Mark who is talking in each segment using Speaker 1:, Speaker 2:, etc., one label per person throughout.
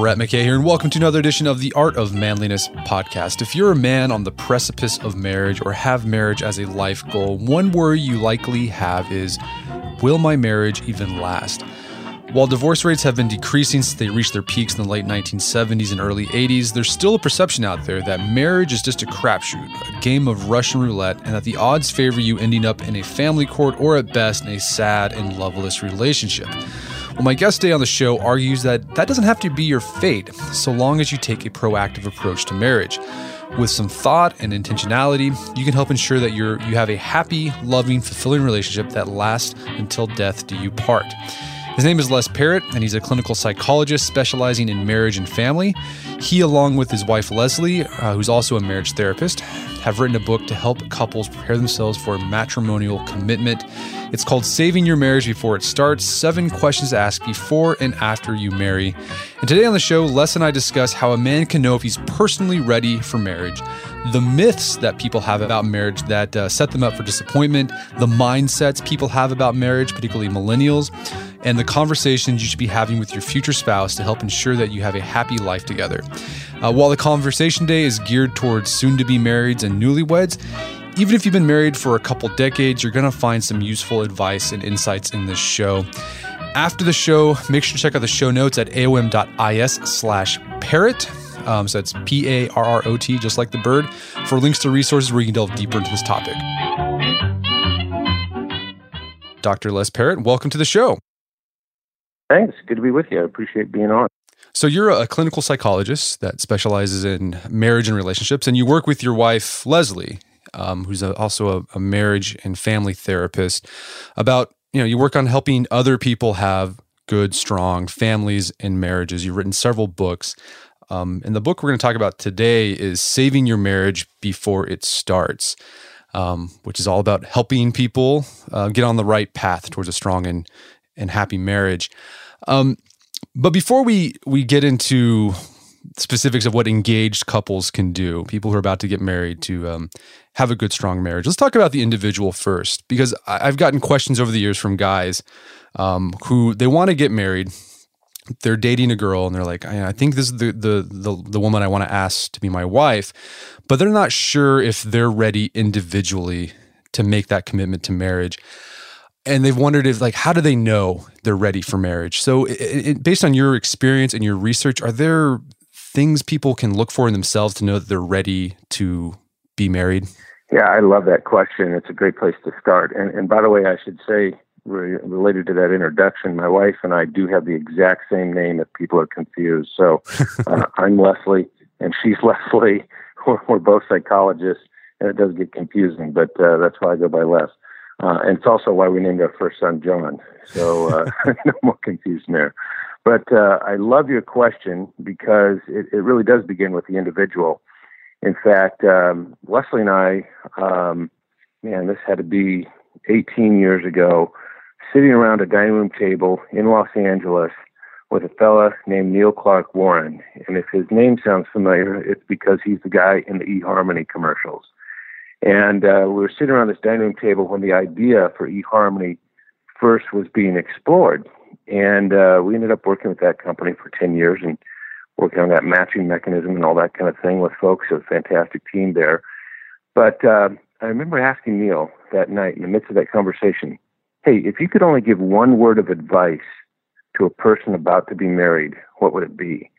Speaker 1: Brett McKay here, and welcome to another edition of the Art of Manliness podcast. If you're a man on the precipice of marriage or have marriage as a life goal, one worry you likely have is Will my marriage even last? While divorce rates have been decreasing since they reached their peaks in the late 1970s and early 80s, there's still a perception out there that marriage is just a crapshoot, a game of Russian roulette, and that the odds favor you ending up in a family court or at best in a sad and loveless relationship. Well, my guest today on the show argues that that doesn't have to be your fate so long as you take a proactive approach to marriage. With some thought and intentionality, you can help ensure that you're, you have a happy, loving, fulfilling relationship that lasts until death do you part. His name is Les Parrott, and he's a clinical psychologist specializing in marriage and family. He, along with his wife Leslie, uh, who's also a marriage therapist, have written a book to help couples prepare themselves for matrimonial commitment. It's called Saving Your Marriage Before It Starts Seven Questions to Ask Before and After You Marry. And today on the show, Les and I discuss how a man can know if he's personally ready for marriage, the myths that people have about marriage that uh, set them up for disappointment, the mindsets people have about marriage, particularly millennials, and the conversations you should be having with your future spouse to help ensure that you have a happy life together. Uh, while the conversation day is geared towards soon to be marrieds and newlyweds, even if you've been married for a couple decades, you're going to find some useful advice and insights in this show. After the show, make sure to check out the show notes at aom.is slash parrot. Um, so it's P A R R O T, just like the bird, for links to resources where you can delve deeper into this topic. Dr. Les Parrott, welcome to the show.
Speaker 2: Thanks. Good to be with you. I appreciate being on.
Speaker 1: So you're a clinical psychologist that specializes in marriage and relationships, and you work with your wife Leslie, um, who's a, also a, a marriage and family therapist. About you know, you work on helping other people have good, strong families and marriages. You've written several books. Um, and the book we're going to talk about today is Saving Your Marriage Before It Starts, um, which is all about helping people uh, get on the right path towards a strong and, and happy marriage. Um, but before we we get into specifics of what engaged couples can do, people who are about to get married to um, have a good, strong marriage, let's talk about the individual first, because I've gotten questions over the years from guys um, who they want to get married. They're dating a girl and they're like, I think this is the, the the the woman I want to ask to be my wife, but they're not sure if they're ready individually to make that commitment to marriage and they've wondered if like how do they know they're ready for marriage? So it, it, based on your experience and your research are there things people can look for in themselves to know that they're ready to be married?
Speaker 2: Yeah i love that question. It's a great place to start. And, and by the way i should say related to that introduction my wife and i do have the exact same name if people are confused. So uh, i'm leslie and she's leslie. We're, we're, both psychologists and it does get confusing but uh, that's why i go by les uh, and it's also why we named our first son John. So uh, no more confusion there. But uh, I love your question because it, it, really does begin with the individual. In fact, um, Leslie and I, um, man, this had to be 18 years ago, sitting around a dining room table in Los Angeles with a fella named Neil Clark Warren. And if his name sounds familiar, it's because he's the guy in the eHarmony commercials. And uh, we were sitting around this dining room table when the idea for eHarmony first was being explored. and uh, we ended up working with that company for 10 years and working on that matching mechanism and all that kind of thing with folks. A fantastic team there. But uh, I remember asking Neil that night in the midst of that conversation, hey, if you could only give one word of advice to a person about to be married, what would it be?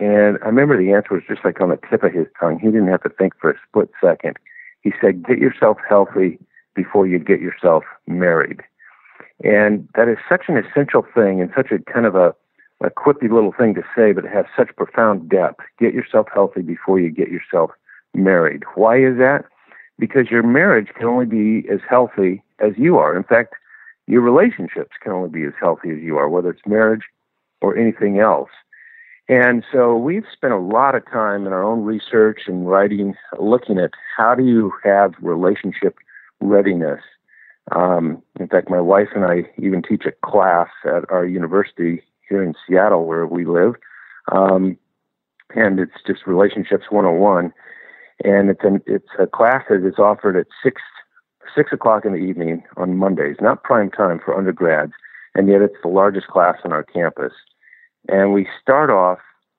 Speaker 2: And I remember the answer was just like on the tip of his tongue. He didn't have to think for a split second. He said, get yourself healthy before you get yourself married. And that is such an essential thing and such a kind of a, a quippy little thing to say, but it has such profound depth. Get yourself healthy before you get yourself married. Why is that? Because your marriage can only be as healthy as you are. In fact, your relationships can only be as healthy as you are, whether it's marriage or anything else. And so we've spent a lot of time in our own research and writing, looking at how do you have relationship readiness. Um, in fact, my wife and I even teach a class at our university here in Seattle where we live. Um, and it's just relationships 101. And it's an, it's a class that is offered at six six o'clock in the evening on Mondays, not prime time for undergrads, and yet it's the largest class on our campus. And we start off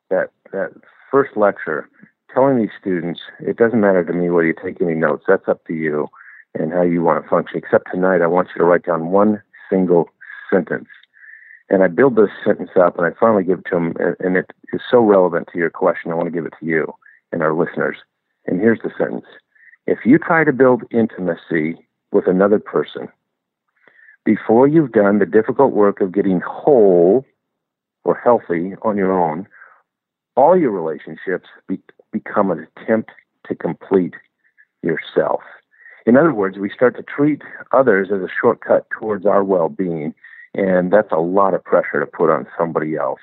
Speaker 2: that that first lecture telling these students, it doesn't matter to me whether you take any notes, that's up to you and how you want to function. Except tonight, I want you to write down one single sentence. And I build this sentence up and I finally give it to them, and it is so relevant to your question, I want to give it to you and our listeners. And here's the sentence If you try to build intimacy with another person before you've done the difficult work of getting whole or healthy on your own, all your relationships be- become an attempt to complete yourself. In other words, we start to treat others as a shortcut towards our well being, and that's a lot of pressure to put on somebody else.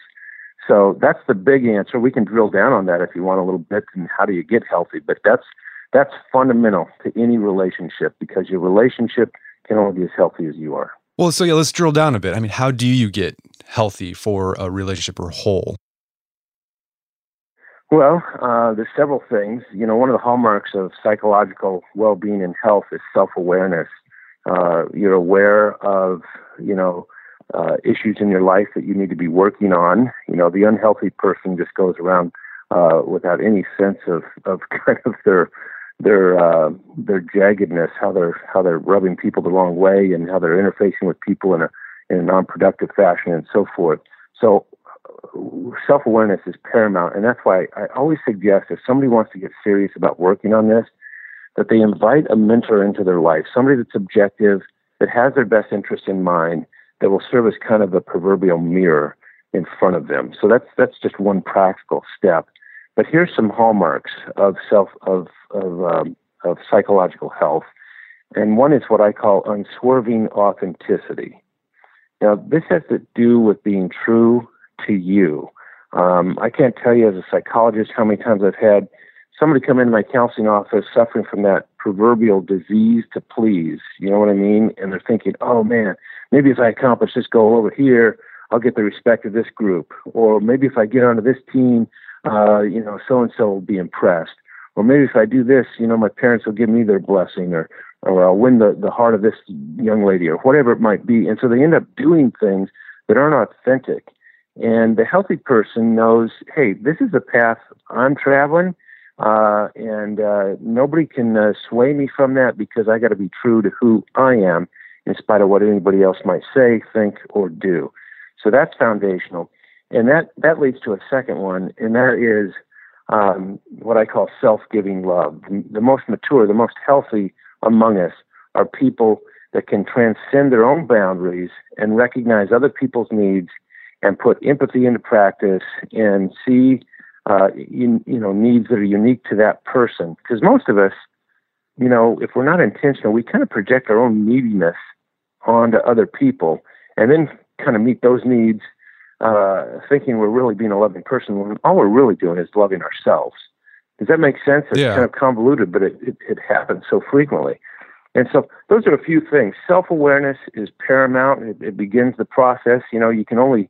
Speaker 2: So that's the big answer. We can drill down on that if you want a little bit and how do you get healthy, but that's that's fundamental to any relationship because your relationship can only be as healthy as you are.
Speaker 1: Well, so yeah, let's drill down a bit. I mean, how do you get healthy for a relationship or whole?
Speaker 2: Well, uh, there's several things. You know, one of the hallmarks of psychological well-being and health is self-awareness. Uh, you're aware of, you know, uh, issues in your life that you need to be working on. You know, the unhealthy person just goes around uh, without any sense of, of kind of their their uh, their jaggedness, how they're how they're rubbing people the wrong way, and how they're interfacing with people in a in a non-productive fashion, and so forth. So self awareness is paramount. And that's why I always suggest if somebody wants to get serious about working on this, that they invite a mentor into their life, somebody that's objective, that has their best interest in mind, that will serve as kind of a proverbial mirror in front of them. So that's that's just one practical step. But here's some hallmarks of self of of um, of psychological health, and one is what I call unswerving authenticity. Now, this has to do with being true to you. Um, I can't tell you as a psychologist how many times I've had somebody come into my counseling office suffering from that proverbial disease to please. You know what I mean? And they're thinking, oh man, maybe if I accomplish this goal over here, I'll get the respect of this group. Or maybe if I get onto this team, uh, you know, so and so will be impressed. Or maybe if I do this, you know, my parents will give me their blessing or or I'll win the, the heart of this young lady or whatever it might be. And so they end up doing things that aren't authentic. And the healthy person knows, hey, this is the path I'm traveling, uh, and uh, nobody can uh, sway me from that because I got to be true to who I am, in spite of what anybody else might say, think, or do. So that's foundational, and that that leads to a second one, and that is um, what I call self-giving love. The most mature, the most healthy among us are people that can transcend their own boundaries and recognize other people's needs and put empathy into practice and see uh, you, you know needs that are unique to that person. Because most of us, you know, if we're not intentional, we kind of project our own neediness onto other people, and then kind of meet those needs, uh, thinking we're really being a loving person when all we're really doing is loving ourselves. Does that make sense? It's
Speaker 1: yeah.
Speaker 2: kind of convoluted, but it, it, it happens so frequently. And so those are a few things. Self awareness is paramount. It, it begins the process. You know, you can only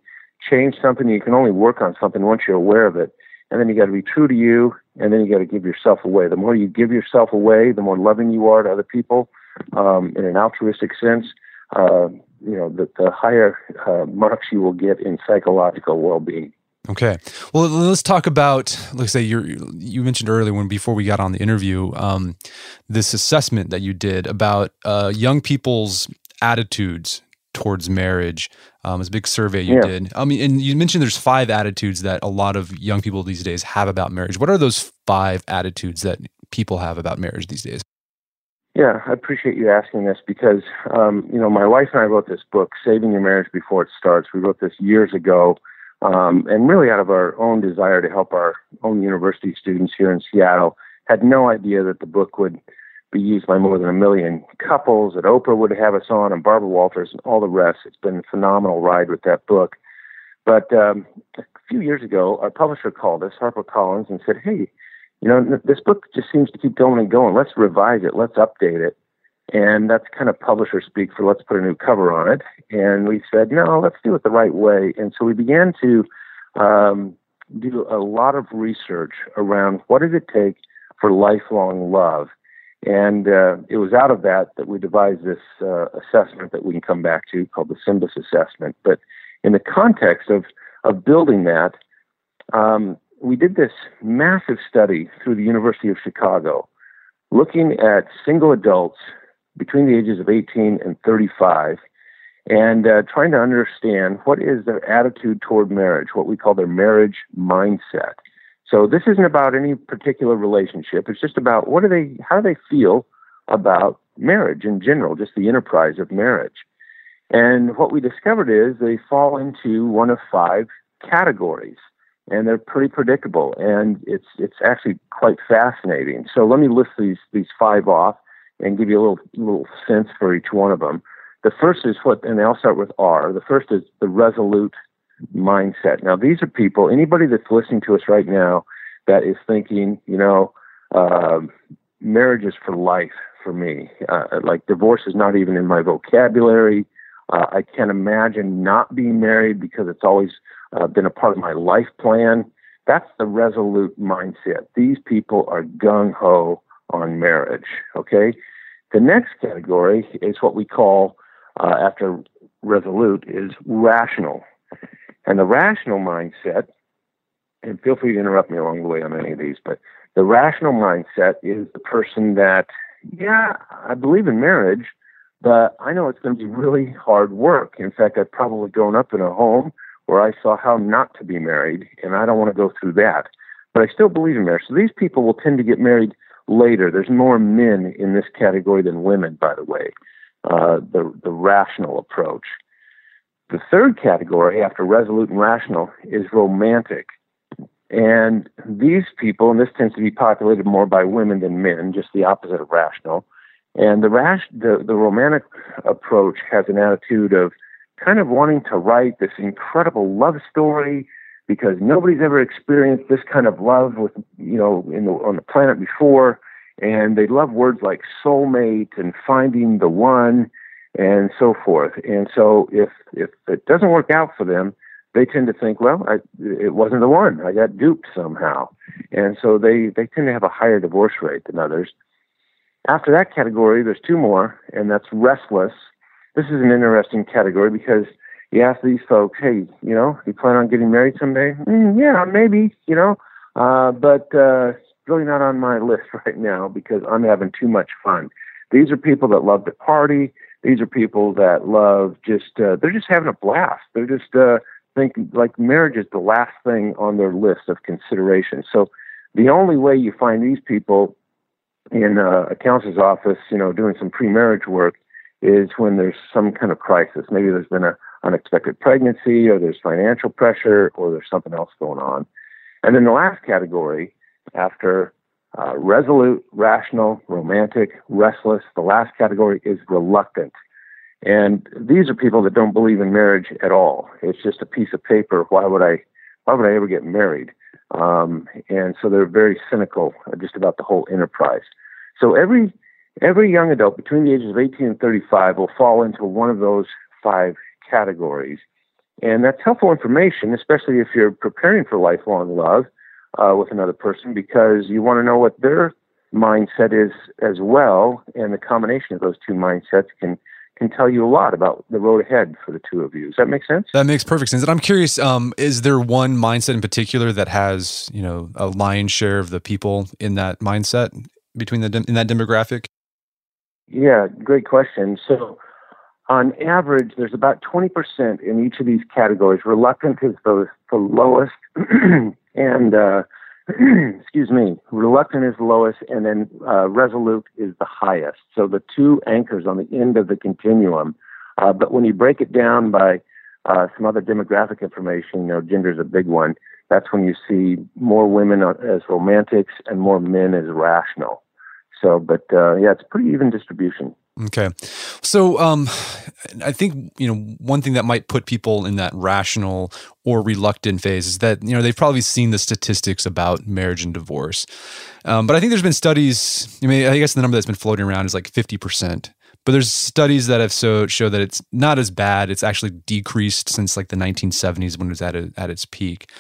Speaker 2: change something. You can only work on something once you're aware of it. And then you got to be true to you, and then you got to give yourself away. The more you give yourself away, the more loving you are to other people um, in an altruistic sense. Uh, you know, the, the higher uh, marks you will get in psychological well-being.
Speaker 1: Okay. Well, let's talk about, let's say you you mentioned earlier when before we got on the interview, um, this assessment that you did about uh, young people's attitudes towards marriage. Um, it's a big survey you yeah. did. I mean, and you mentioned there's five attitudes that a lot of young people these days have about marriage. What are those five attitudes that people have about marriage these days?
Speaker 2: Yeah, I appreciate you asking this because, um, you know, my wife and I wrote this book, Saving Your Marriage Before It Starts. We wrote this years ago, um, and really out of our own desire to help our own university students here in Seattle. Had no idea that the book would be used by more than a million couples, that Oprah would have us on, and Barbara Walters, and all the rest. It's been a phenomenal ride with that book. But um, a few years ago, our publisher called us, HarperCollins, and said, hey, you know, this book just seems to keep going and going. Let's revise it. Let's update it. And that's kind of publisher speak for let's put a new cover on it. And we said, no, let's do it the right way. And so we began to um, do a lot of research around what does it take for lifelong love. And uh, it was out of that that we devised this uh, assessment that we can come back to called the SYMBIS assessment. But in the context of, of building that, um, we did this massive study through the University of Chicago looking at single adults between the ages of 18 and 35 and uh, trying to understand what is their attitude toward marriage, what we call their marriage mindset. So this isn't about any particular relationship. It's just about what do they, how do they feel about marriage in general, just the enterprise of marriage. And what we discovered is they fall into one of five categories and they're pretty predictable and it's it's actually quite fascinating. So let me list these these five off and give you a little little sense for each one of them. The first is what, and I'll start with R. The first is the resolute mindset. Now these are people. Anybody that's listening to us right now that is thinking, you know, uh, marriage is for life for me. Uh, like divorce is not even in my vocabulary. Uh, I can't imagine not being married because it's always uh, been a part of my life plan. That's the resolute mindset. These people are gung ho on marriage. Okay. The next category is what we call, uh, after resolute, is rational. And the rational mindset, and feel free to interrupt me along the way on any of these, but the rational mindset is the person that, yeah, I believe in marriage, but I know it's going to be really hard work. In fact, I've probably grown up in a home where I saw how not to be married, and I don't want to go through that. But I still believe in marriage. So these people will tend to get married later. There's more men in this category than women, by the way. Uh, the the rational approach. The third category, after resolute and rational, is romantic. And these people, and this tends to be populated more by women than men, just the opposite of rational. And the rash, the, the romantic approach has an attitude of kind of wanting to write this incredible love story because nobody's ever experienced this kind of love with you know the, on the planet before. And they love words like soulmate and finding the one and so forth. And so if if it doesn't work out for them they tend to think well I, it wasn't the one. I got duped somehow. And so they they tend to have a higher divorce rate than others. After that category there's two more and that's restless this is an interesting category because you ask these folks, hey, you know, you plan on getting married someday? Mm, yeah, maybe, you know, uh, but uh, it's really not on my list right now because I'm having too much fun. These are people that love to party. These are people that love just, uh, they're just having a blast. They're just uh, think like marriage is the last thing on their list of consideration. So the only way you find these people in uh, a counselor's office, you know, doing some pre-marriage work is when there's some kind of crisis. Maybe there's been an unexpected pregnancy, or there's financial pressure, or there's something else going on. And then the last category, after uh, resolute, rational, romantic, restless, the last category is reluctant. And these are people that don't believe in marriage at all. It's just a piece of paper. Why would I? Why would I ever get married? Um, and so they're very cynical just about the whole enterprise. So every Every young adult between the ages of 18 and 35 will fall into one of those five categories. And that's helpful information, especially if you're preparing for lifelong love uh, with another person, because you want to know what their mindset is as well. And the combination of those two mindsets can can tell you a lot about the road ahead for the two of you. Does that make sense?
Speaker 1: That makes perfect sense. And I'm curious, um, is there one mindset in particular that has, you know, a lion's share of the people in that mindset between the in that demographic?
Speaker 2: Yeah, great question. So, on average, there's about 20% in each of these categories. Reluctant is the, the lowest, and uh, excuse me, reluctant is the lowest, and then uh, resolute is the highest. So the two anchors on the end of the continuum. Uh, but when you break it down by uh, some other demographic information, you know, gender is a big one. That's when you see more women as romantics and more men as rational. So, but uh, yeah, it's pretty even distribution.
Speaker 1: Okay. So um, I think, you know, one thing that might put people in that rational or reluctant phase is that, you know, they've probably seen the statistics about marriage and divorce. Um, but I think there's been studies, I mean, I guess the number that's been floating around is like 50%. But there's studies that have so show that it's not as bad. It's actually decreased since like the 1970s when it was at a, at its peak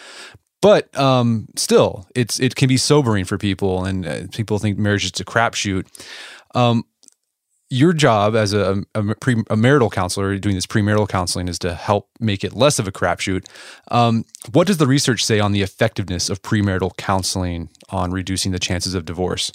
Speaker 1: but um, still, it's it can be sobering for people, and uh, people think marriage is a crapshoot. Um, your job as a, a, pre, a, marital counselor doing this premarital counseling is to help make it less of a crapshoot. Um, what does the research say on the effectiveness of premarital counseling on reducing the chances of divorce?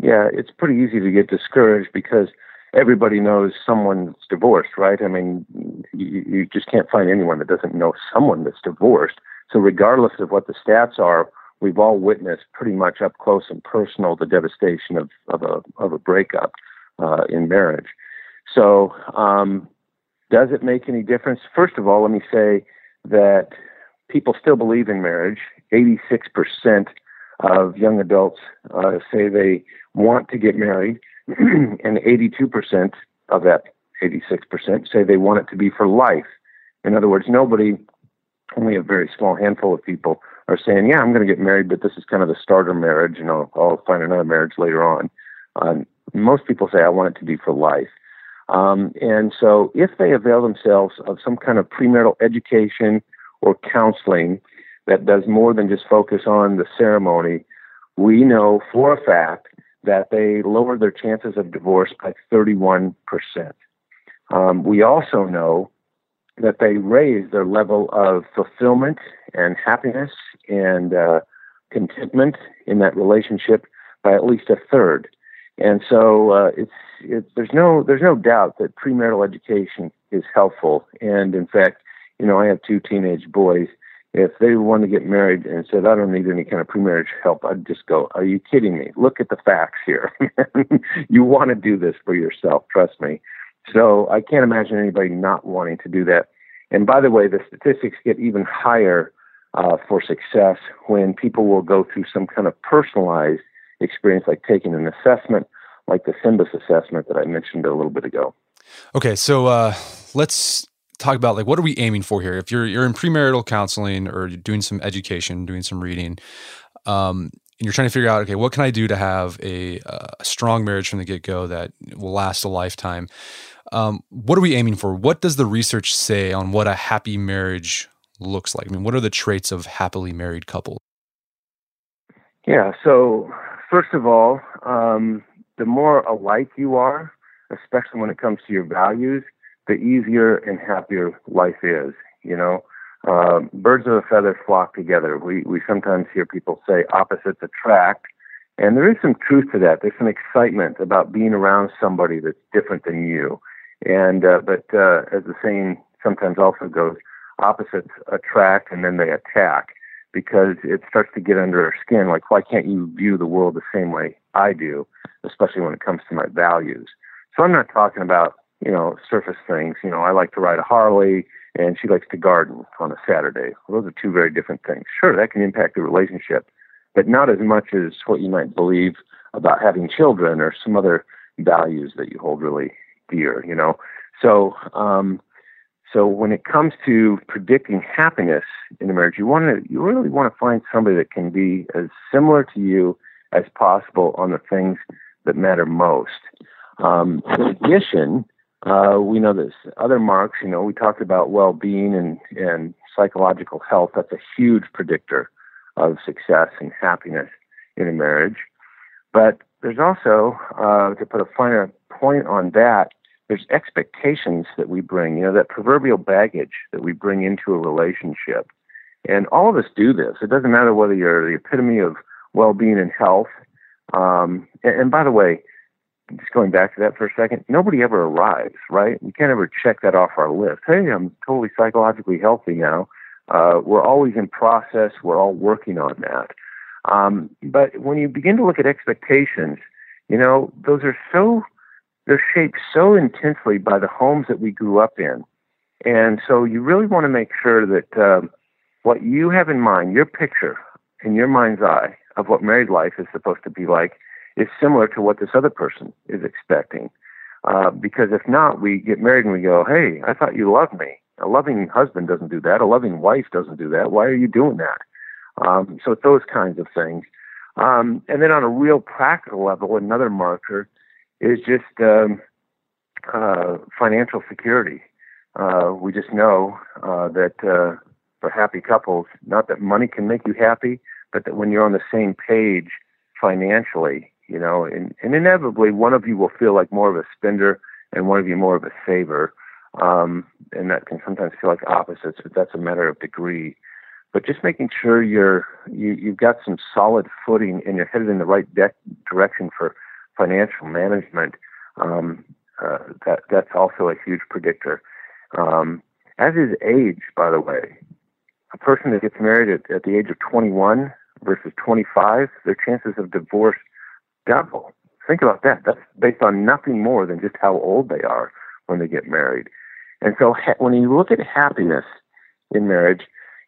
Speaker 2: Yeah, it's pretty easy to get discouraged because everybody knows someone that's divorced, right? I mean, you, you just can't find anyone that doesn't know someone that's divorced. So, regardless of what the stats are, we've all witnessed pretty much up close and personal the devastation of, of a of a breakup uh, in marriage. So, um, does it make any difference? First of all, let me say that people still believe in marriage. 86% of young adults uh, say they want to get married, and 82% of that 86% say they want it to be for life. In other words, nobody, only a very small handful of people, are saying, "Yeah, I'm going to get married, but this is kind of the starter marriage, and I'll, I'll find another marriage later on." Um, most people say, I want it to be for life. Um, and so if they avail themselves of some kind of premarital education or counseling that does more than just focus on the ceremony, we know for a fact that they lower their chances of divorce by 31%. Um, we also know that they raise their level of fulfillment and happiness and uh, contentment in that relationship by at least a third. And so uh, it's it, there's no there's no doubt that premarital education is helpful. And in fact, you know, I have two teenage boys. If they want to get married and said, I don't need any kind of premarriage help, I'd just go, Are you kidding me? Look at the facts here. you want to do this for yourself, trust me. So I can't imagine anybody not wanting to do that. And by the way, the statistics get even higher uh, for success when people will go through some kind of personalized experience like taking an assessment like the SYMBIS assessment that I mentioned a little bit ago.
Speaker 1: Okay, so uh, let's talk about like what are we aiming for here? If you're you're in premarital counseling or you're doing some education, doing some reading, um, and you're trying to figure out, okay, what can I do to have a, a strong marriage from the get go that will last a lifetime? Um, what are we aiming for? What does the research say on what a happy marriage looks like? I mean, what are the traits of happily married couples?
Speaker 2: Yeah, so first of all, um, the more alike you are, especially when it comes to your values, the easier and happier life is. You know, uh, birds of a feather flock together. We we sometimes hear people say opposites attract, and there is some truth to that. There's some excitement about being around somebody that's different than you. And uh, but uh, as the saying sometimes also goes, opposites attract and then they attack because it starts to get under our skin. Like, why can't you view the world the same way I do, especially when it comes to my values? So I'm not talking about, you know, surface things. You know, I like to ride a Harley and she likes to garden on a Saturday. Well, those are two very different things. Sure, that can impact the relationship, but not as much as what you might believe about having children or some other values that you hold really dear, you know. So, um, so when it comes to predicting happiness in a marriage, you want to you really want to find somebody that can be as similar to you as possible on the things that matter most. Um, in addition, uh, we know there's other marks. You know, we talked about well-being and and psychological health. That's a huge predictor of success and happiness in a marriage. But there's also, uh, to put a finer point on that, there's expectations that we bring, you know, that proverbial baggage that we bring into a relationship. And all of us do this. It doesn't matter whether you're the epitome of well-being and health. Um, and, and by the way, just going back to that for a second, nobody ever arrives, right? We can't ever check that off our list. Hey, I'm totally psychologically healthy now. Uh, we're always in process. We're all working on that. Um, but when you begin to look at expectations, you know, those are so, they're shaped so intensely by the homes that we grew up in. And so you really want to make sure that um, what you have in mind, your picture in your mind's eye of what married life is supposed to be like, is similar to what this other person is expecting. Uh, because if not, we get married and we go, hey, I thought you loved me. A loving husband doesn't do that. A loving wife doesn't do that. Why are you doing that? Um, so it's those kinds of things. Um, and then on a real practical level, another marker is just um, uh, financial security. Uh, we just know uh, that uh, for happy couples, not that money can make you happy, but that when you're on the same page financially, you know, and, and inevitably one of you will feel like more of a spender and one of you more of a saver. Um, and that can sometimes feel like opposites, but that's a matter of degree. But just making sure you're you, you've got some solid footing and you're headed in the right de- direction for financial management. Um, uh, that that's also a huge predictor. Um, as is age, by the way. A person that gets married at, at the age of 21 versus 25, their chances of divorce double. Think about that. That's based on nothing more than just how old they are when they get married. And so ha- when you look at happiness in marriage,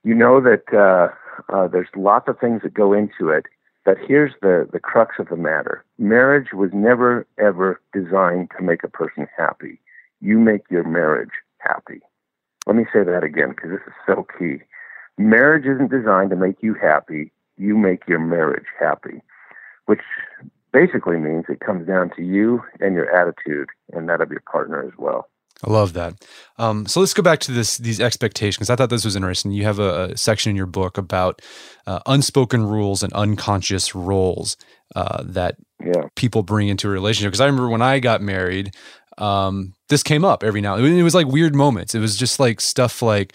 Speaker 2: you know that uh, uh, there's lots of things that go into it. But here's the, the crux of the matter marriage was never, ever designed to make a person happy. You make your marriage happy. Let me say that again because this is so key. Marriage isn't designed to make you happy. You make your marriage happy, which basically means it comes down to you and your attitude and that of your partner as well.
Speaker 1: I love that. Um, so let's go back to this these expectations. I thought this was interesting. You have a, a section in your book about uh, unspoken rules and unconscious roles uh, that yeah. people bring into a relationship. Because I remember when I got married, um, this came up every now. and It was like weird moments. It was just like stuff like,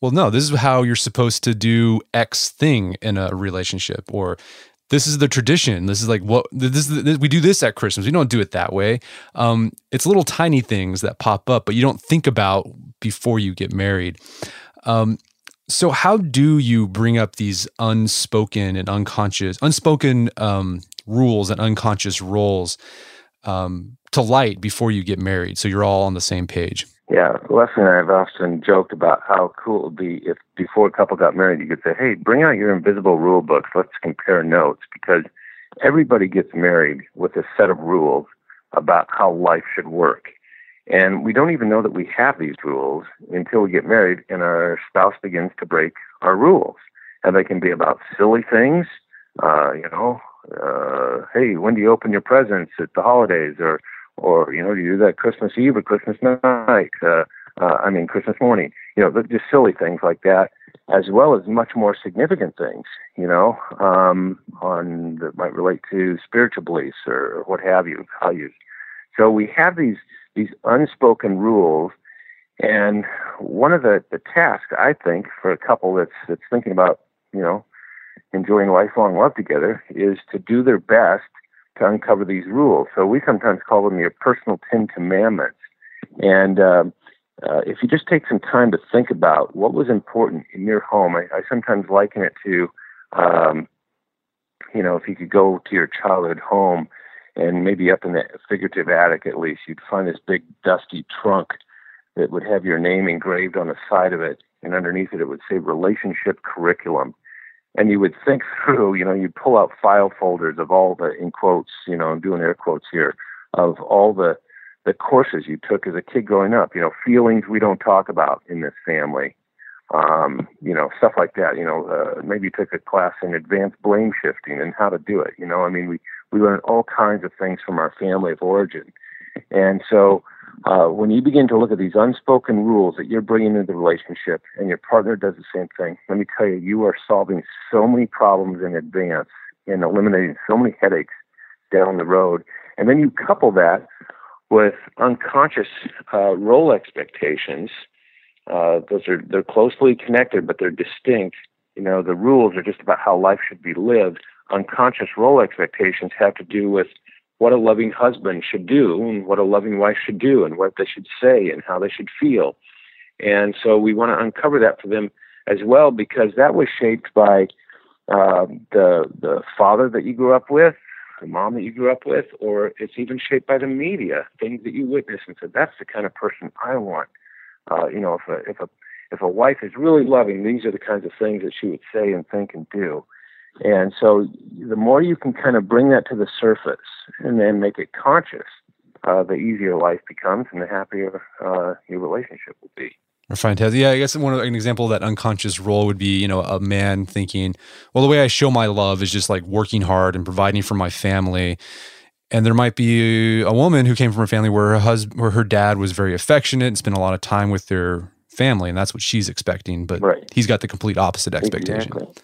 Speaker 1: well, no, this is how you're supposed to do X thing in a relationship, or this is the tradition. This is like what this, this we do this at Christmas. We don't do it that way. Um, it's little tiny things that pop up, but you don't think about before you get married. Um, so how do you bring up these unspoken and unconscious, unspoken um, rules and unconscious roles um, to light before you get married, so you're all on the same page?
Speaker 2: Yeah, Leslie and I have often joked about how cool it would be if before a couple got married, you could say, "Hey, bring out your invisible rule books. Let's compare notes." Because everybody gets married with a set of rules about how life should work, and we don't even know that we have these rules until we get married and our spouse begins to break our rules. And they can be about silly things, uh, you know, uh, hey, when do you open your presents at the holidays, or or you know, do you do that Christmas Eve or Christmas night? Uh, uh, I mean, Christmas morning. You know, just silly things like that, as well as much more significant things. You know, um, on that might relate to spiritual beliefs or what have you, values. So we have these these unspoken rules, and one of the the tasks I think for a couple that's that's thinking about you know enjoying lifelong love together is to do their best to uncover these rules. So we sometimes call them your personal Ten Commandments. And um, uh, if you just take some time to think about what was important in your home, I, I sometimes liken it to, um, you know, if you could go to your childhood home and maybe up in the figurative attic at least, you'd find this big dusty trunk that would have your name engraved on the side of it. And underneath it, it would say relationship curriculum and you would think through, you know, you'd pull out file folders of all the, in quotes, you know, I'm doing air quotes here, of all the, the courses you took as a kid growing up, you know, feelings we don't talk about in this family, um, you know, stuff like that, you know, uh, maybe you took a class in advanced blame shifting and how to do it, you know, I mean, we, we learned all kinds of things from our family of origin. And so, uh, when you begin to look at these unspoken rules that you're bringing into the relationship and your partner does the same thing, let me tell you, you are solving so many problems in advance and eliminating so many headaches down the road. And then you couple that with unconscious uh, role expectations. Uh, those are they're closely connected, but they're distinct. You know, the rules are just about how life should be lived. Unconscious role expectations have to do with what a loving husband should do and what a loving wife should do and what they should say and how they should feel. And so we want to uncover that for them as well because that was shaped by uh, the the father that you grew up with, the mom that you grew up with, or it's even shaped by the media, things that you witness and said, that's the kind of person I want. Uh, you know, if a if a if a wife is really loving, these are the kinds of things that she would say and think and do. And so the more you can kind of bring that to the surface and then make it conscious, uh, the easier life becomes and the happier uh, your relationship will be.
Speaker 3: Fantastic. Yeah, I guess one an example of that unconscious role would be, you know, a man thinking, well, the way I show my love is just like working hard and providing for my family. And there might be a woman who came from a family where her husband, where her dad was very affectionate and spent a lot of time with their family, and that's what she's expecting. But right. he's got the complete opposite expectation.
Speaker 2: Exactly.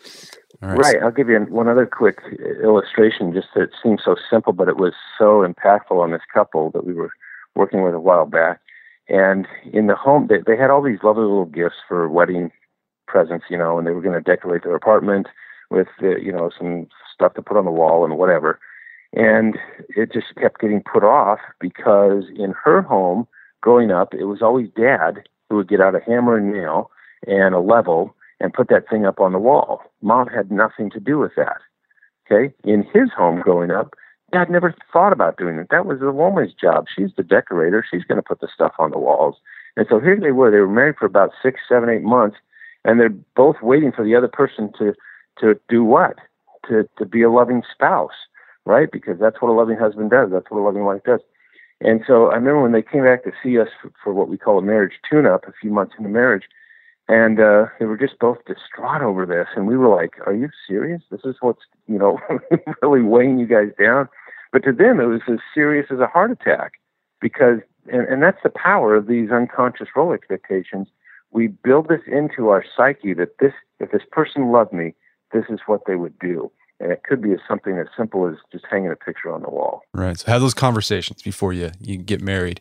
Speaker 2: Right. right. I'll give you one other quick illustration. Just that it seems so simple, but it was so impactful on this couple that we were working with a while back. And in the home, they, they had all these lovely little gifts for wedding presents, you know, and they were going to decorate their apartment with, uh, you know, some stuff to put on the wall and whatever. And it just kept getting put off because in her home, growing up, it was always dad who would get out a hammer and nail and a level and put that thing up on the wall. Mom had nothing to do with that. Okay. In his home growing up, Dad never thought about doing it. That was the woman's job. She's the decorator. She's going to put the stuff on the walls. And so here they were. They were married for about six, seven, eight months, and they're both waiting for the other person to to do what? To to be a loving spouse, right? Because that's what a loving husband does. That's what a loving wife does. And so I remember when they came back to see us for, for what we call a marriage tune-up a few months into marriage, and uh, they were just both distraught over this. And we were like, "Are you serious? This is what's you know really weighing you guys down." But to them, it was as serious as a heart attack because, and, and that's the power of these unconscious role expectations. We build this into our psyche that this, if this person loved me, this is what they would do. And it could be as something as simple as just hanging a picture on the wall.
Speaker 3: Right. So have those conversations before you, you get married.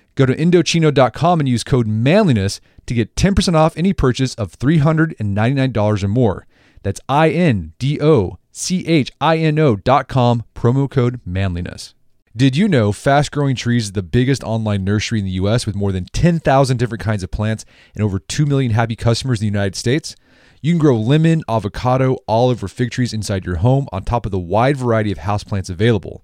Speaker 3: Go to Indochino.com and use code manliness to get 10% off any purchase of $399 or more. That's I N D O C H I N O.com, promo code manliness. Did you know Fast Growing Trees is the biggest online nursery in the US with more than 10,000 different kinds of plants and over 2 million happy customers in the United States? You can grow lemon, avocado, olive, or fig trees inside your home on top of the wide variety of houseplants available.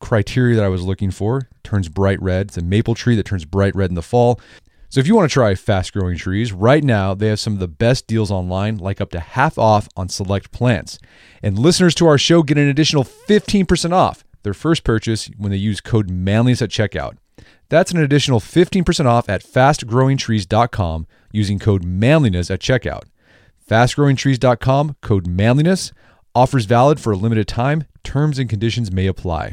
Speaker 3: criteria that I was looking for. Turns bright red. It's a maple tree that turns bright red in the fall. So if you want to try fast growing trees, right now they have some of the best deals online, like up to half off on select plants. And listeners to our show get an additional 15% off their first purchase when they use code manliness at checkout. That's an additional 15% off at fastgrowingtrees.com using code manliness at checkout. Fastgrowingtrees.com, code manliness. Offers valid for a limited time. Terms and conditions may apply.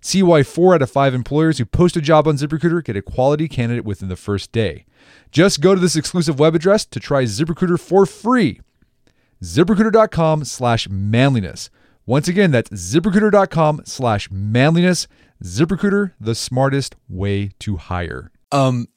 Speaker 3: See why four out of five employers who post a job on ZipRecruiter get a quality candidate within the first day. Just go to this exclusive web address to try ZipRecruiter for free. ZipRecruiter.com slash manliness. Once again, that's ziprecruiter.com slash manliness. ZipRecruiter, the smartest way to hire. Um,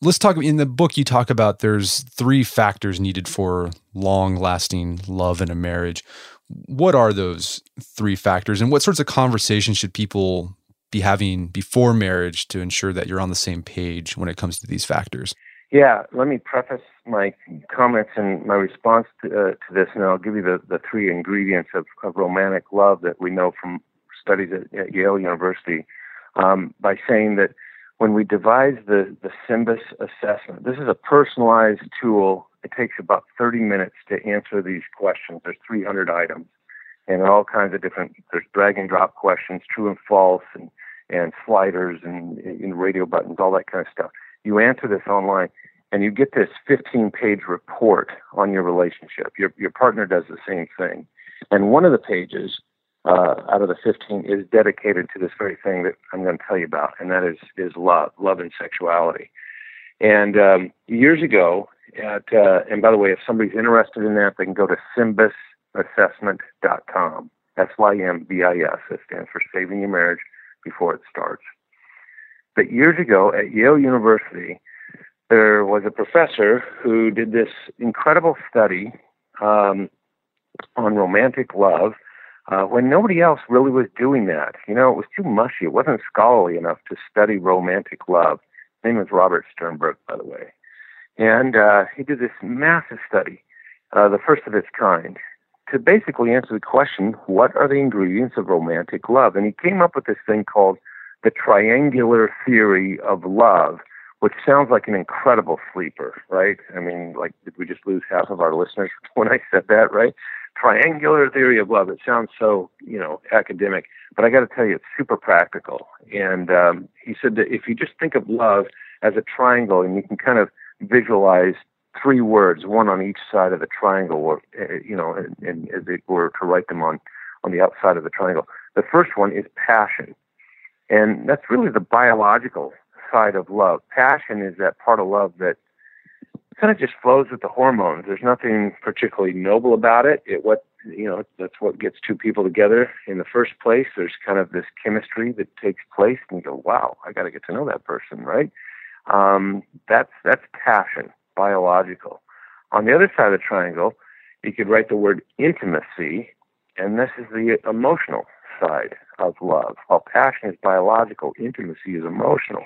Speaker 3: let's talk in the book you talk about there's three factors needed for long lasting love in a marriage. What are those three factors and what sorts of conversations should people be having before marriage to ensure that you're on the same page when it comes to these factors?
Speaker 2: Yeah, let me preface my comments and my response to, uh, to this, and I'll give you the, the three ingredients of, of romantic love that we know from studies at, at Yale University um, by saying that when we devised the, the SYMBIS assessment, this is a personalized tool. It takes about 30 minutes to answer these questions. There's 300 items and all kinds of different, there's drag and drop questions, true and false, and, and sliders and, and radio buttons, all that kind of stuff. You answer this online and you get this 15 page report on your relationship. Your, your partner does the same thing. And one of the pages uh, out of the 15 is dedicated to this very thing that I'm going to tell you about, and that is, is love, love and sexuality. And um, years ago, at, uh, and by the way, if somebody's interested in that, they can go to symbisassessment.com. That's Y-M-B-I-S. It stands for Saving Your Marriage Before It Starts. But years ago at Yale University, there was a professor who did this incredible study um, on romantic love uh, when nobody else really was doing that. You know, it was too mushy. It wasn't scholarly enough to study romantic love. His name was Robert Sternberg, by the way. And uh, he did this massive study, uh, the first of its kind, to basically answer the question what are the ingredients of romantic love? And he came up with this thing called the triangular theory of love which sounds like an incredible sleeper, right? I mean, like, did we just lose half of our listeners when I said that, right? Triangular theory of love. It sounds so, you know, academic, but I got to tell you, it's super practical. And um, he said that if you just think of love as a triangle and you can kind of visualize three words, one on each side of the triangle, or, uh, you know, and, and as it were to write them on, on the outside of the triangle. The first one is passion. And that's really the biological side of love. Passion is that part of love that kind of just flows with the hormones. There's nothing particularly noble about it. It what you know that's what gets two people together in the first place. There's kind of this chemistry that takes place, and you go, "Wow, I got to get to know that person." Right? Um, that's that's passion, biological. On the other side of the triangle, you could write the word intimacy, and this is the emotional side of love. While passion is biological, intimacy is emotional.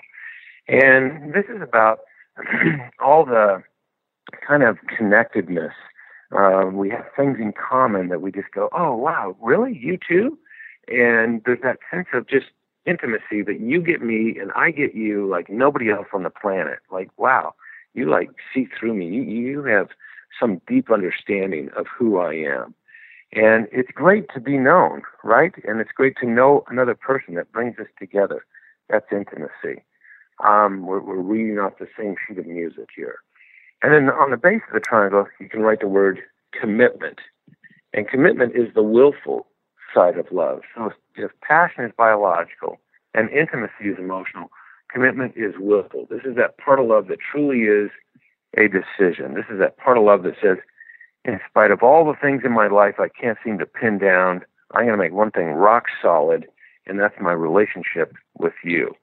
Speaker 2: And this is about all the kind of connectedness Uh, we have things in common that we just go, oh wow, really, you too? And there's that sense of just intimacy that you get me and I get you like nobody else on the planet. Like wow, you like see through me. You you have some deep understanding of who I am. And it's great to be known, right? And it's great to know another person that brings us together. That's intimacy. Um, we're, we're reading off the same sheet of music here. And then on the base of the triangle, you can write the word commitment. And commitment is the willful side of love. So if passion is biological and intimacy is emotional, commitment is willful. This is that part of love that truly is a decision. This is that part of love that says, in spite of all the things in my life I can't seem to pin down, I'm going to make one thing rock solid, and that's my relationship with you.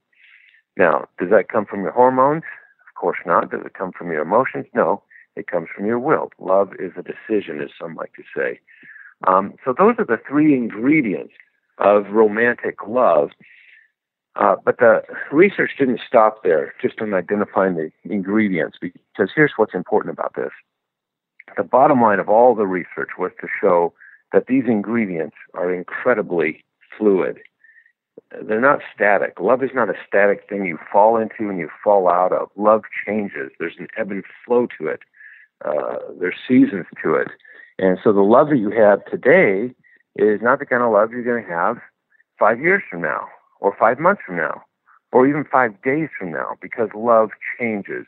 Speaker 2: Now, does that come from your hormones? Of course not. Does it come from your emotions? No, it comes from your will. Love is a decision, as some like to say. Um, so those are the three ingredients of romantic love. Uh, but the research didn't stop there, just on identifying the ingredients, because here's what's important about this. The bottom line of all the research was to show that these ingredients are incredibly fluid. They're not static. Love is not a static thing you fall into and you fall out of. Love changes. There's an ebb and flow to it. Uh, there's seasons to it. And so the love that you have today is not the kind of love you're going to have five years from now or five months from now, or even five days from now, because love changes.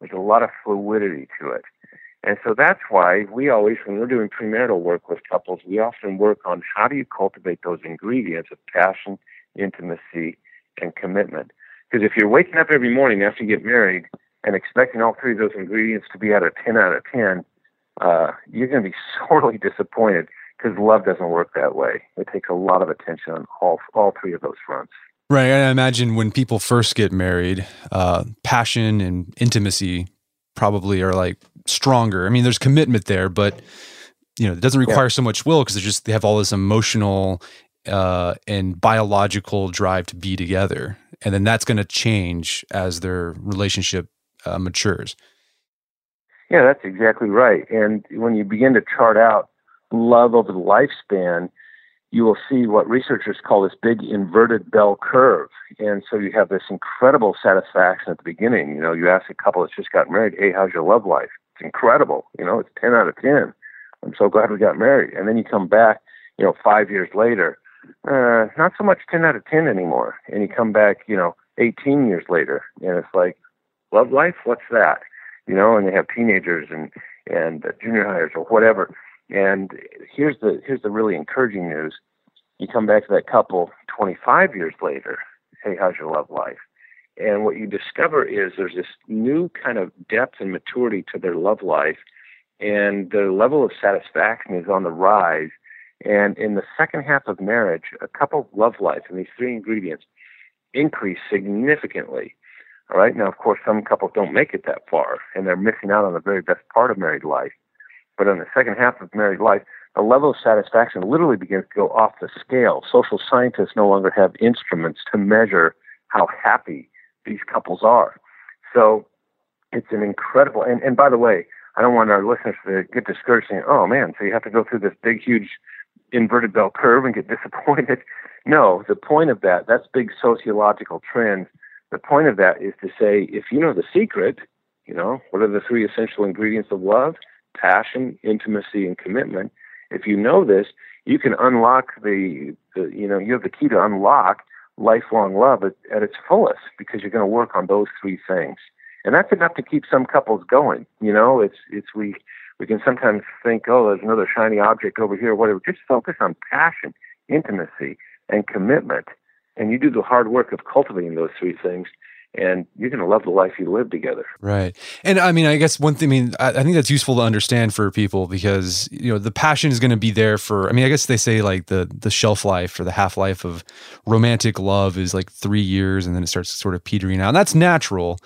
Speaker 2: There's a lot of fluidity to it. And so that's why we always, when we're doing premarital work with couples, we often work on how do you cultivate those ingredients of passion, intimacy, and commitment. Because if you're waking up every morning after you get married and expecting all three of those ingredients to be at a 10 out of 10, uh, you're going to be sorely disappointed because love doesn't work that way. It takes a lot of attention on all all three of those fronts.
Speaker 1: Right. I imagine when people first get married, uh, passion and intimacy probably are like stronger. I mean, there's commitment there, but you know, it doesn't require yeah. so much will because they just they have all this emotional uh, and biological drive to be together, and then that's going to change as their relationship uh, matures.
Speaker 2: Yeah, that's exactly right. And when you begin to chart out love over the lifespan, you will see what researchers call this big inverted bell curve. And so you have this incredible satisfaction at the beginning. You know, you ask a couple that's just got married, hey, how's your love life? It's incredible. You know, it's 10 out of 10. I'm so glad we got married. And then you come back, you know, five years later, uh, not so much 10 out of 10 anymore. And you come back, you know, 18 years later, and it's like, love life? What's that? You know, and they have teenagers and, and junior highers or whatever and here's the here's the really encouraging news. You come back to that couple 25 years later. Hey, how's your love life? And what you discover is there's this new kind of depth and maturity to their love life, and the level of satisfaction is on the rise. And in the second half of marriage, a couple love life and these three ingredients increase significantly. All right. Now, of course, some couples don't make it that far, and they're missing out on the very best part of married life. But in the second half of married life, the level of satisfaction literally begins to go off the scale. Social scientists no longer have instruments to measure how happy these couples are. So it's an incredible, and, and by the way, I don't want our listeners to get discouraged saying, oh man, so you have to go through this big, huge inverted bell curve and get disappointed. No, the point of that, that's big sociological trends. The point of that is to say, if you know the secret, you know, what are the three essential ingredients of love? passion, intimacy, and commitment. If you know this, you can unlock the, the you know, you have the key to unlock lifelong love at, at its fullest because you're going to work on those three things. And that's enough to keep some couples going. You know, it's, it's, we, we can sometimes think, oh, there's another shiny object over here, whatever. Just focus on passion, intimacy, and commitment. And you do the hard work of cultivating those three things, and you're going to love the life you live together.
Speaker 1: Right. And I mean, I guess one thing, I mean, I, I think that's useful to understand for people because, you know, the passion is going to be there for, I mean, I guess they say like the, the shelf life or the half life of romantic love is like three years and then it starts sort of petering out. And that's natural,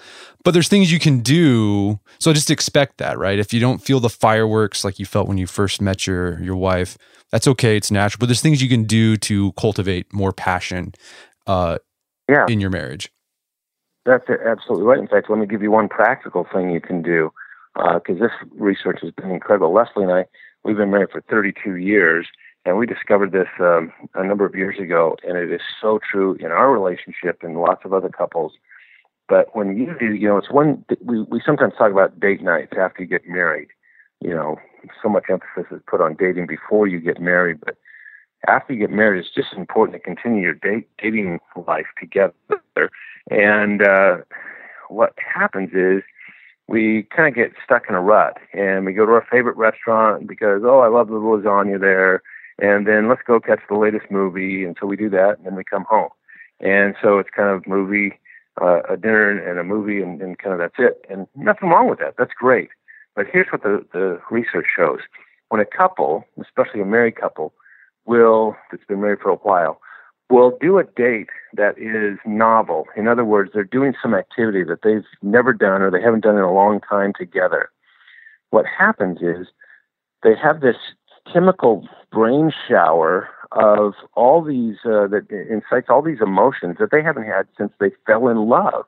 Speaker 1: but there's things you can do. So just expect that, right? If you don't feel the fireworks like you felt when you first met your, your wife, that's okay. It's natural, but there's things you can do to cultivate more passion, uh, yeah. in your marriage.
Speaker 2: That's absolutely right. In fact, let me give you one practical thing you can do. because uh, this research has been incredible. Leslie and I, we've been married for 32 years, and we discovered this um, a number of years ago, and it is so true in our relationship and lots of other couples. But when you do, you know, it's one we we sometimes talk about date nights after you get married. You know, so much emphasis is put on dating before you get married, but after you get married, it's just important to continue your date dating life together. And uh, what happens is we kind of get stuck in a rut, and we go to our favorite restaurant because oh, I love the lasagna there, and then let's go catch the latest movie, and so we do that, and then we come home, and so it's kind of movie, uh, a dinner and a movie, and, and kind of that's it, and nothing wrong with that. That's great. But here's what the, the research shows: when a couple, especially a married couple, will that's been married for a while will do a date that is novel. In other words, they're doing some activity that they've never done or they haven't done in a long time together. What happens is they have this chemical brain shower of all these uh, that incites all these emotions that they haven't had since they fell in love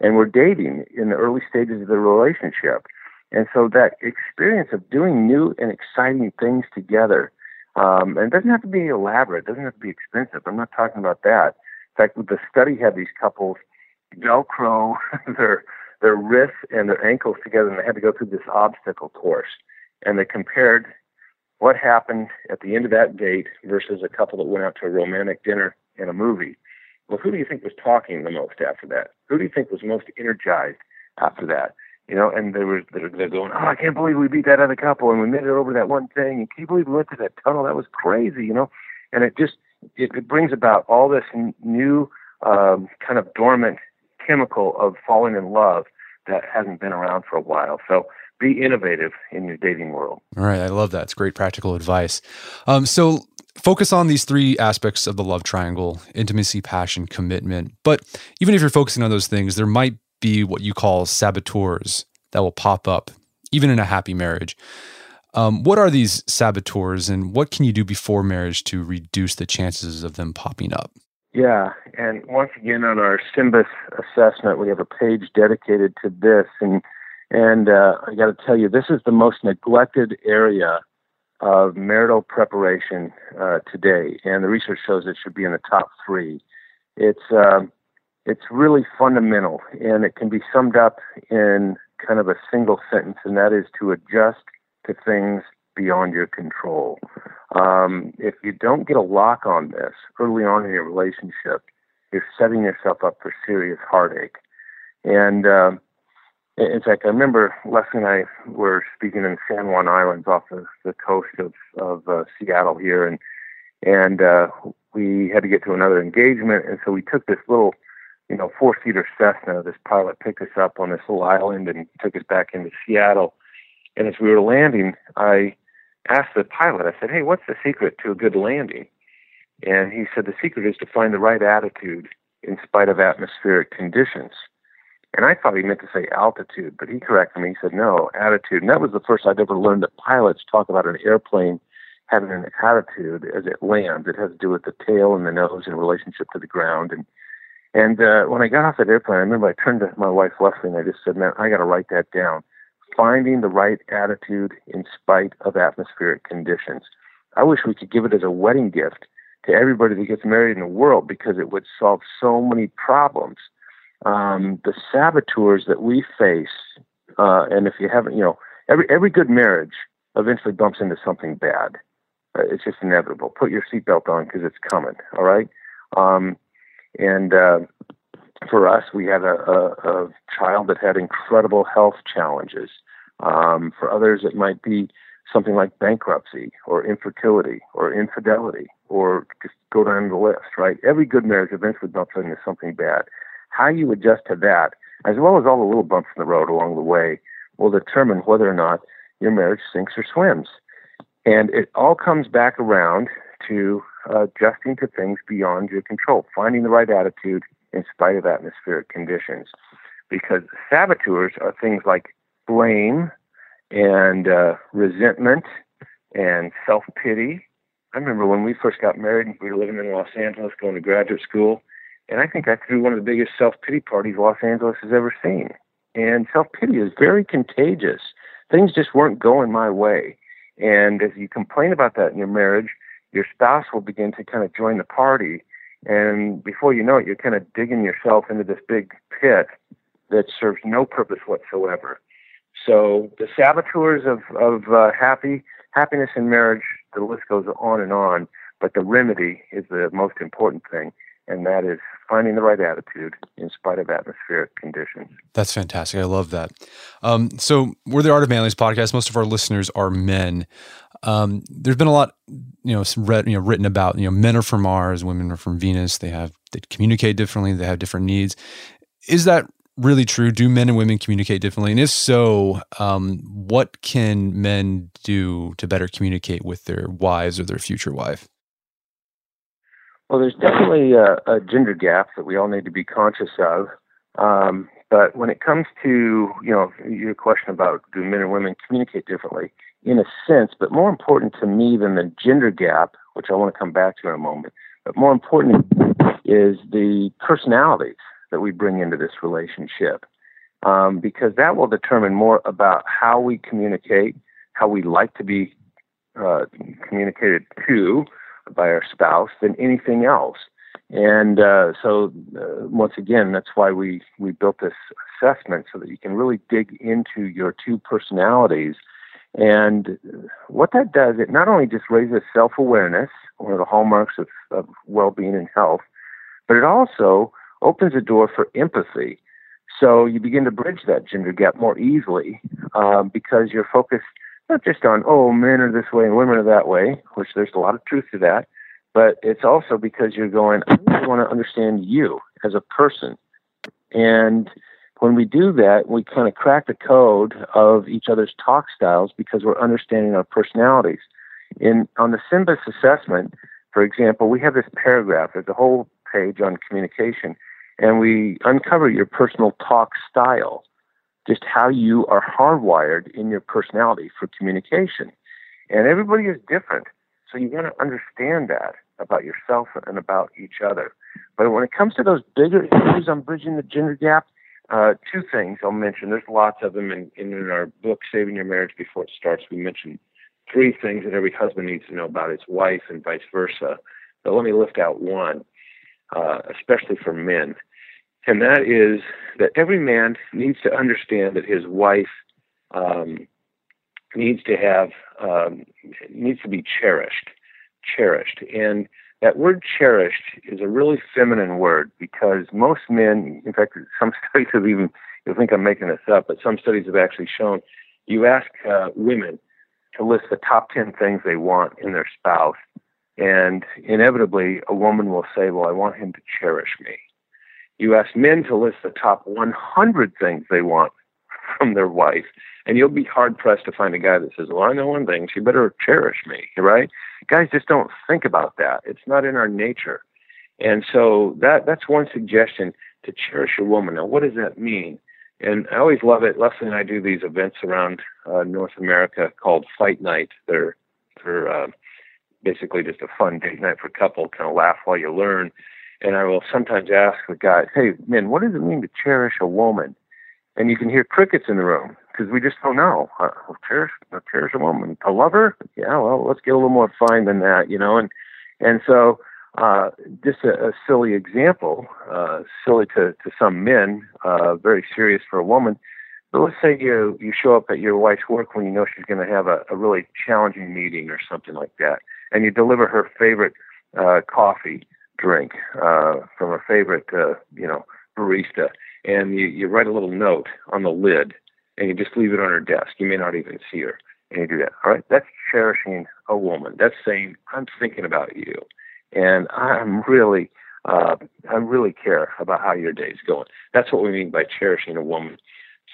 Speaker 2: and were dating in the early stages of the relationship. And so that experience of doing new and exciting things together um, and it doesn't have to be elaborate. It doesn't have to be expensive. I'm not talking about that. In fact, the study had these couples Velcro their their wrists and their ankles together, and they had to go through this obstacle course. And they compared what happened at the end of that date versus a couple that went out to a romantic dinner and a movie. Well, who do you think was talking the most after that? Who do you think was most energized after that? You know, and they were they're, they're going, oh, I can't believe we beat that other couple and we made it over that one thing, and can you believe we went to that tunnel? That was crazy, you know, and it just it, it brings about all this new um, kind of dormant chemical of falling in love that hasn't been around for a while. So be innovative in your dating world.
Speaker 1: All right, I love that. It's great practical advice. Um, so focus on these three aspects of the love triangle intimacy, passion, commitment. But even if you're focusing on those things, there might be what you call saboteurs that will pop up, even in a happy marriage. Um, what are these saboteurs and what can you do before marriage to reduce the chances of them popping up?
Speaker 2: Yeah, and once again on our SYMBIS assessment, we have a page dedicated to this, and and uh, I got to tell you, this is the most neglected area of marital preparation uh, today, and the research shows it should be in the top three. It's um, it's really fundamental and it can be summed up in kind of a single sentence, and that is to adjust to things beyond your control. Um, if you don't get a lock on this early on in your relationship, you're setting yourself up for serious heartache. And uh, in fact, I remember Leslie and I were speaking in San Juan Islands off the, the coast of, of uh, Seattle here, and and uh, we had to get to another engagement, and so we took this little you know, four seater Cessna. This pilot picked us up on this little island and took us back into Seattle. And as we were landing, I asked the pilot, I said, Hey, what's the secret to a good landing? And he said, The secret is to find the right attitude in spite of atmospheric conditions. And I thought he meant to say altitude, but he corrected me. He said, No, attitude. And that was the first I'd ever learned that pilots talk about an airplane having an attitude as it lands. It has to do with the tail and the nose in relationship to the ground. And and uh, when I got off that airplane, I remember I turned to my wife Leslie and I just said, "Man, I got to write that down." Finding the right attitude in spite of atmospheric conditions. I wish we could give it as a wedding gift to everybody that gets married in the world because it would solve so many problems. Um, the saboteurs that we face, uh, and if you haven't, you know, every every good marriage eventually bumps into something bad. Uh, it's just inevitable. Put your seatbelt on because it's coming. All right. Um, and uh, for us, we had a, a, a, child that had incredible health challenges. Um, for others, it might be something like bankruptcy or infertility or infidelity or just go down the list, right? Every good marriage eventually bumps into something bad. How you adjust to that, as well as all the little bumps in the road along the way, will determine whether or not your marriage sinks or swims. And it all comes back around to uh, adjusting to things beyond your control, finding the right attitude in spite of atmospheric conditions. Because saboteurs are things like blame and uh, resentment and self pity. I remember when we first got married, we were living in Los Angeles, going to graduate school, and I think I threw one of the biggest self pity parties Los Angeles has ever seen. And self pity is very contagious. things just weren't going my way. And if you complain about that in your marriage, your spouse will begin to kind of join the party. And before you know it, you're kind of digging yourself into this big pit that serves no purpose whatsoever. So the saboteurs of, of uh, happy happiness in marriage, the list goes on and on. But the remedy is the most important thing and that is finding the right attitude in spite of atmospheric conditions.
Speaker 1: That's fantastic. I love that. Um, so we're the Art of Manliness podcast. Most of our listeners are men. Um, there's been a lot, you know, read, you know, written about, you know, men are from Mars, women are from Venus. They have they communicate differently. They have different needs. Is that really true? Do men and women communicate differently? And if so, um, what can men do to better communicate with their wives or their future wife?
Speaker 2: Well, there's definitely a, a gender gap that we all need to be conscious of. Um, but when it comes to you know your question about do men and women communicate differently, in a sense, but more important to me than the gender gap, which I want to come back to in a moment, but more important is the personalities that we bring into this relationship, um, because that will determine more about how we communicate, how we like to be uh, communicated to, by our spouse than anything else. And uh, so, uh, once again, that's why we, we built this assessment so that you can really dig into your two personalities. And what that does, it not only just raises self awareness, one of the hallmarks of, of well being and health, but it also opens a door for empathy. So you begin to bridge that gender gap more easily um, because you're focused not just on, oh, men are this way and women are that way, which there's a lot of truth to that, but it's also because you're going, I want to understand you as a person. And when we do that, we kind of crack the code of each other's talk styles because we're understanding our personalities. In on the SYMBIS assessment, for example, we have this paragraph. There's a whole page on communication, and we uncover your personal talk style just how you are hardwired in your personality for communication. And everybody is different. So you want to understand that about yourself and about each other. But when it comes to those bigger issues on bridging the gender gap, uh, two things I'll mention. There's lots of them in, in our book, Saving Your Marriage Before It Starts. We mentioned three things that every husband needs to know about his wife and vice versa. But let me lift out one, uh, especially for men and that is that every man needs to understand that his wife um, needs to have um, needs to be cherished, cherished, and that word cherished is a really feminine word because most men, in fact, some studies have even, you'll think I'm making this up, but some studies have actually shown you ask uh, women to list the top 10 things they want in their spouse, and inevitably a woman will say, Well, I want him to cherish me. You ask men to list the top 100 things they want from their wife, and you'll be hard pressed to find a guy that says, "Well, I know one thing: she better cherish me." Right? Guys just don't think about that. It's not in our nature, and so that that's one suggestion to cherish a woman. Now, what does that mean? And I always love it. Leslie and I do these events around uh, North America called Fight Night. They're they're uh, basically just a fun date night for a couple, kind of laugh while you learn. And I will sometimes ask the guys, hey, man, what does it mean to cherish a woman? And you can hear crickets in the room because we just don't know. Uh, cherish, cherish a woman, a lover? Yeah, well, let's get a little more fine than that, you know. And and so, uh, just a, a silly example, uh, silly to to some men, uh, very serious for a woman. But let's say you you show up at your wife's work when you know she's going to have a, a really challenging meeting or something like that, and you deliver her favorite uh, coffee drink uh, from a favorite, uh, you know, barista, and you, you write a little note on the lid, and you just leave it on her desk. You may not even see her, and you do that. All right, that's cherishing a woman. That's saying I'm thinking about you, and I'm really, uh, I really care about how your day's going. That's what we mean by cherishing a woman.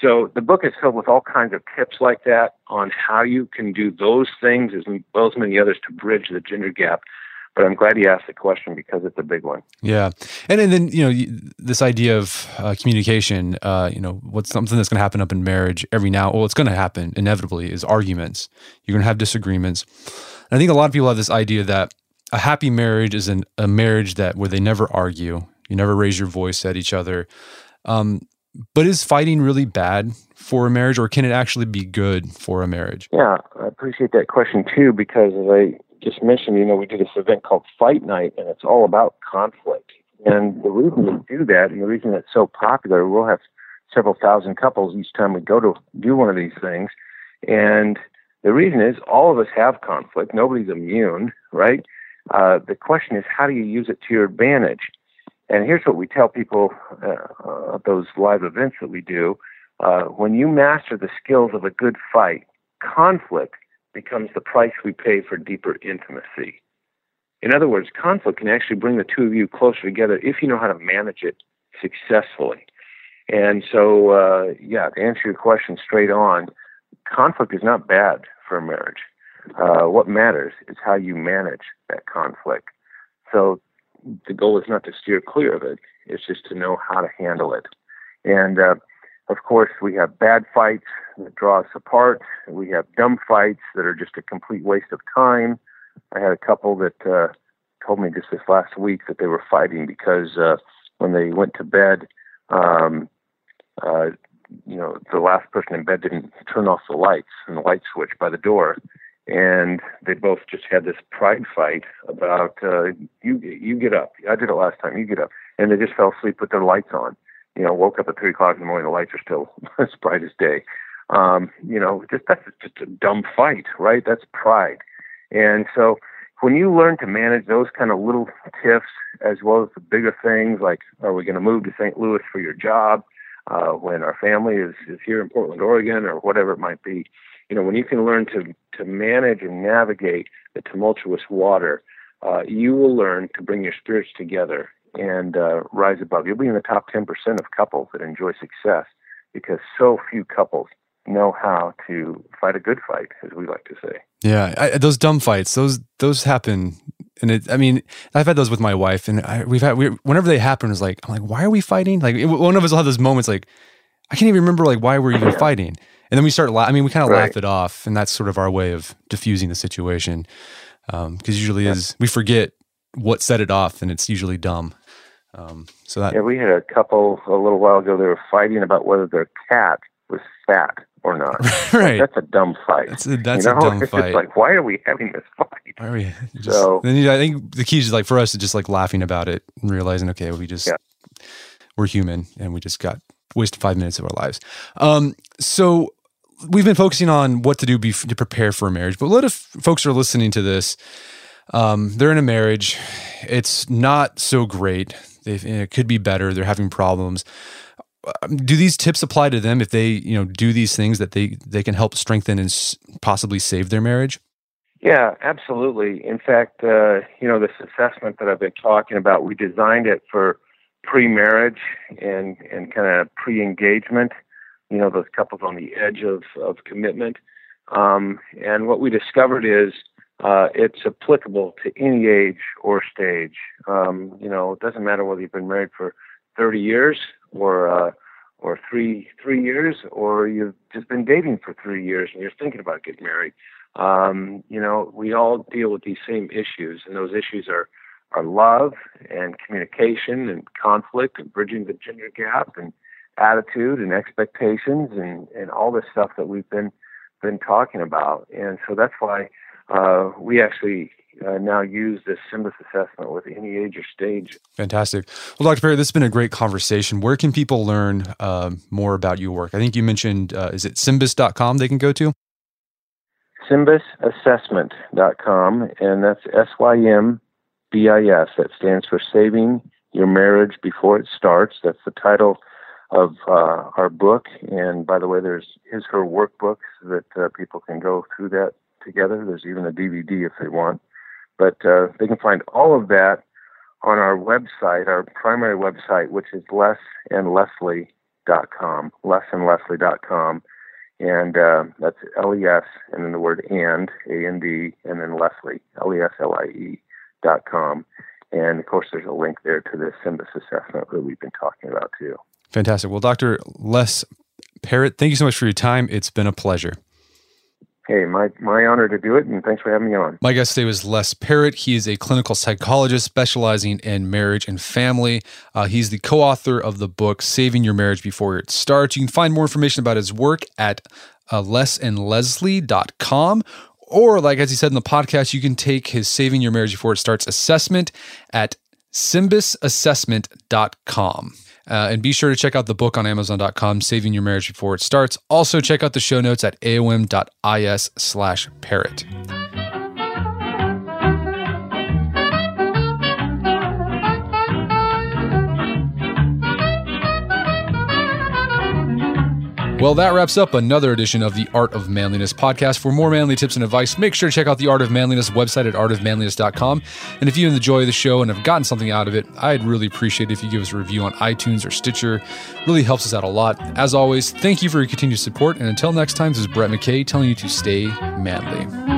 Speaker 2: So the book is filled with all kinds of tips like that on how you can do those things as well as many others to bridge the gender gap but I'm glad you asked the question because it's a big one.
Speaker 1: Yeah, and, and then you know this idea of uh, communication. Uh, you know, what's something that's going to happen up in marriage every now. Well, it's going to happen inevitably is arguments. You're going to have disagreements. And I think a lot of people have this idea that a happy marriage is an, a marriage that where they never argue. You never raise your voice at each other. Um, but is fighting really bad for a marriage, or can it actually be good for a marriage?
Speaker 2: Yeah, I appreciate that question too, because as I just mentioned, you know, we do this event called Fight Night, and it's all about conflict. And the reason we do that, and the reason it's so popular, we'll have several thousand couples each time we go to do one of these things. And the reason is all of us have conflict. Nobody's immune, right? Uh, the question is, how do you use it to your advantage? And here's what we tell people uh, at those live events that we do. Uh, when you master the skills of a good fight, conflict becomes the price we pay for deeper intimacy. In other words, conflict can actually bring the two of you closer together if you know how to manage it successfully. And so, uh, yeah, to answer your question straight on, conflict is not bad for a marriage. Uh, what matters is how you manage that conflict. So the goal is not to steer clear of it, it's just to know how to handle it. And uh, of course, we have bad fights that draw us apart. We have dumb fights that are just a complete waste of time. I had a couple that uh, told me just this last week that they were fighting because uh, when they went to bed, um, uh, you know, the last person in bed didn't turn off the lights and the light switch by the door, and they both just had this pride fight about uh, you you get up. I did it last time. You get up, and they just fell asleep with their lights on. You know, woke up at three o'clock in the morning. The lights are still as bright as day. Um, you know, just that's just a dumb fight, right? That's pride, and so when you learn to manage those kind of little tiffs as well as the bigger things like are we going to move to St. Louis for your job? uh, when our family is, is here in Portland, Oregon, or whatever it might be. You know, when you can learn to, to manage and navigate the tumultuous water, uh, you will learn to bring your spirits together and uh, rise above. You'll be in the top 10% of couples that enjoy success because so few couples know how to fight a good fight, as we like to say.
Speaker 1: Yeah, I, those dumb fights, those those happen and it, I mean, I've had those with my wife, and I, we've had we, whenever they happen, it's like I'm like, why are we fighting? Like it, one of us will have those moments, like I can't even remember like why we're even fighting, and then we start. La- I mean, we kind of right. laugh it off, and that's sort of our way of diffusing the situation, because um, usually yeah. is we forget what set it off, and it's usually dumb. Um, so that
Speaker 2: yeah, we had a couple a little while ago. They were fighting about whether their cat was fat or not.
Speaker 1: right.
Speaker 2: That's a dumb fight.
Speaker 1: That's a, that's you know? a dumb
Speaker 2: it's
Speaker 1: fight.
Speaker 2: like, why are we having this fight?
Speaker 1: Why are we? Just, so then you, I think the key is like for us to just like laughing about it and realizing, okay, we just yeah. we're human and we just got wasted five minutes of our lives. Um, so we've been focusing on what to do be, to prepare for a marriage, but what if folks are listening to this? Um, they're in a marriage. It's not so great. They, it could be better. They're having problems. Um, do these tips apply to them if they you know do these things that they they can help strengthen and possibly save their marriage
Speaker 2: yeah absolutely in fact uh, you know this assessment that i've been talking about we designed it for pre-marriage and and kind of pre-engagement you know those couples on the edge of of commitment um, and what we discovered is uh, it's applicable to any age or stage um, you know it doesn't matter whether you've been married for 30 years or uh, or three three years, or you've just been dating for three years and you're thinking about getting married. Um, you know, we all deal with these same issues, and those issues are are love and communication and conflict and bridging the gender gap and attitude and expectations and and all this stuff that we've been been talking about. And so that's why uh, we actually uh, now use this SYMBIS assessment with any age or stage.
Speaker 1: Fantastic. Well, Dr. Parrott, this has been a great conversation. Where can people learn uh, more about your work? I think you mentioned, uh, is it symbis.com they can go to?
Speaker 2: Symbisassessment.com, and that's S Y M B I S. That stands for Saving Your Marriage Before It Starts. That's the title of uh, our book. And by the way, there's his her workbooks that uh, people can go through that together. There's even a DVD if they want. But uh, they can find all of that on our website, our primary website, which is lesandleslie.com, lesandleslie.com. And uh, that's L-E-S and then the word and, A-N-D, and then Leslie, L-E-S-L-I-E dot com. And of course, there's a link there to the SYMBIS assessment that we've been talking about too.
Speaker 1: Fantastic. Well, Dr. Les Parrott, thank you so much for your time. It's been a pleasure.
Speaker 2: Hey, my, my honor to do it, and thanks for having me on.
Speaker 1: My guest today was Les Parrott. He is a clinical psychologist specializing in marriage and family. Uh, he's the co author of the book Saving Your Marriage Before It Starts. You can find more information about his work at uh, lesandleslie.com. Or, like as he said in the podcast, you can take his Saving Your Marriage Before It Starts assessment at symbisassessment.com. Uh, and be sure to check out the book on Amazon.com, Saving Your Marriage Before It Starts. Also, check out the show notes at aom.is slash parrott. Well, that wraps up another edition of the Art of Manliness podcast. For more manly tips and advice, make sure to check out the Art of Manliness website at artofmanliness.com. And if you enjoy the show and have gotten something out of it, I'd really appreciate it if you give us a review on iTunes or Stitcher. It really helps us out a lot. As always, thank you for your continued support. And until next time, this is Brett McKay telling you to stay manly.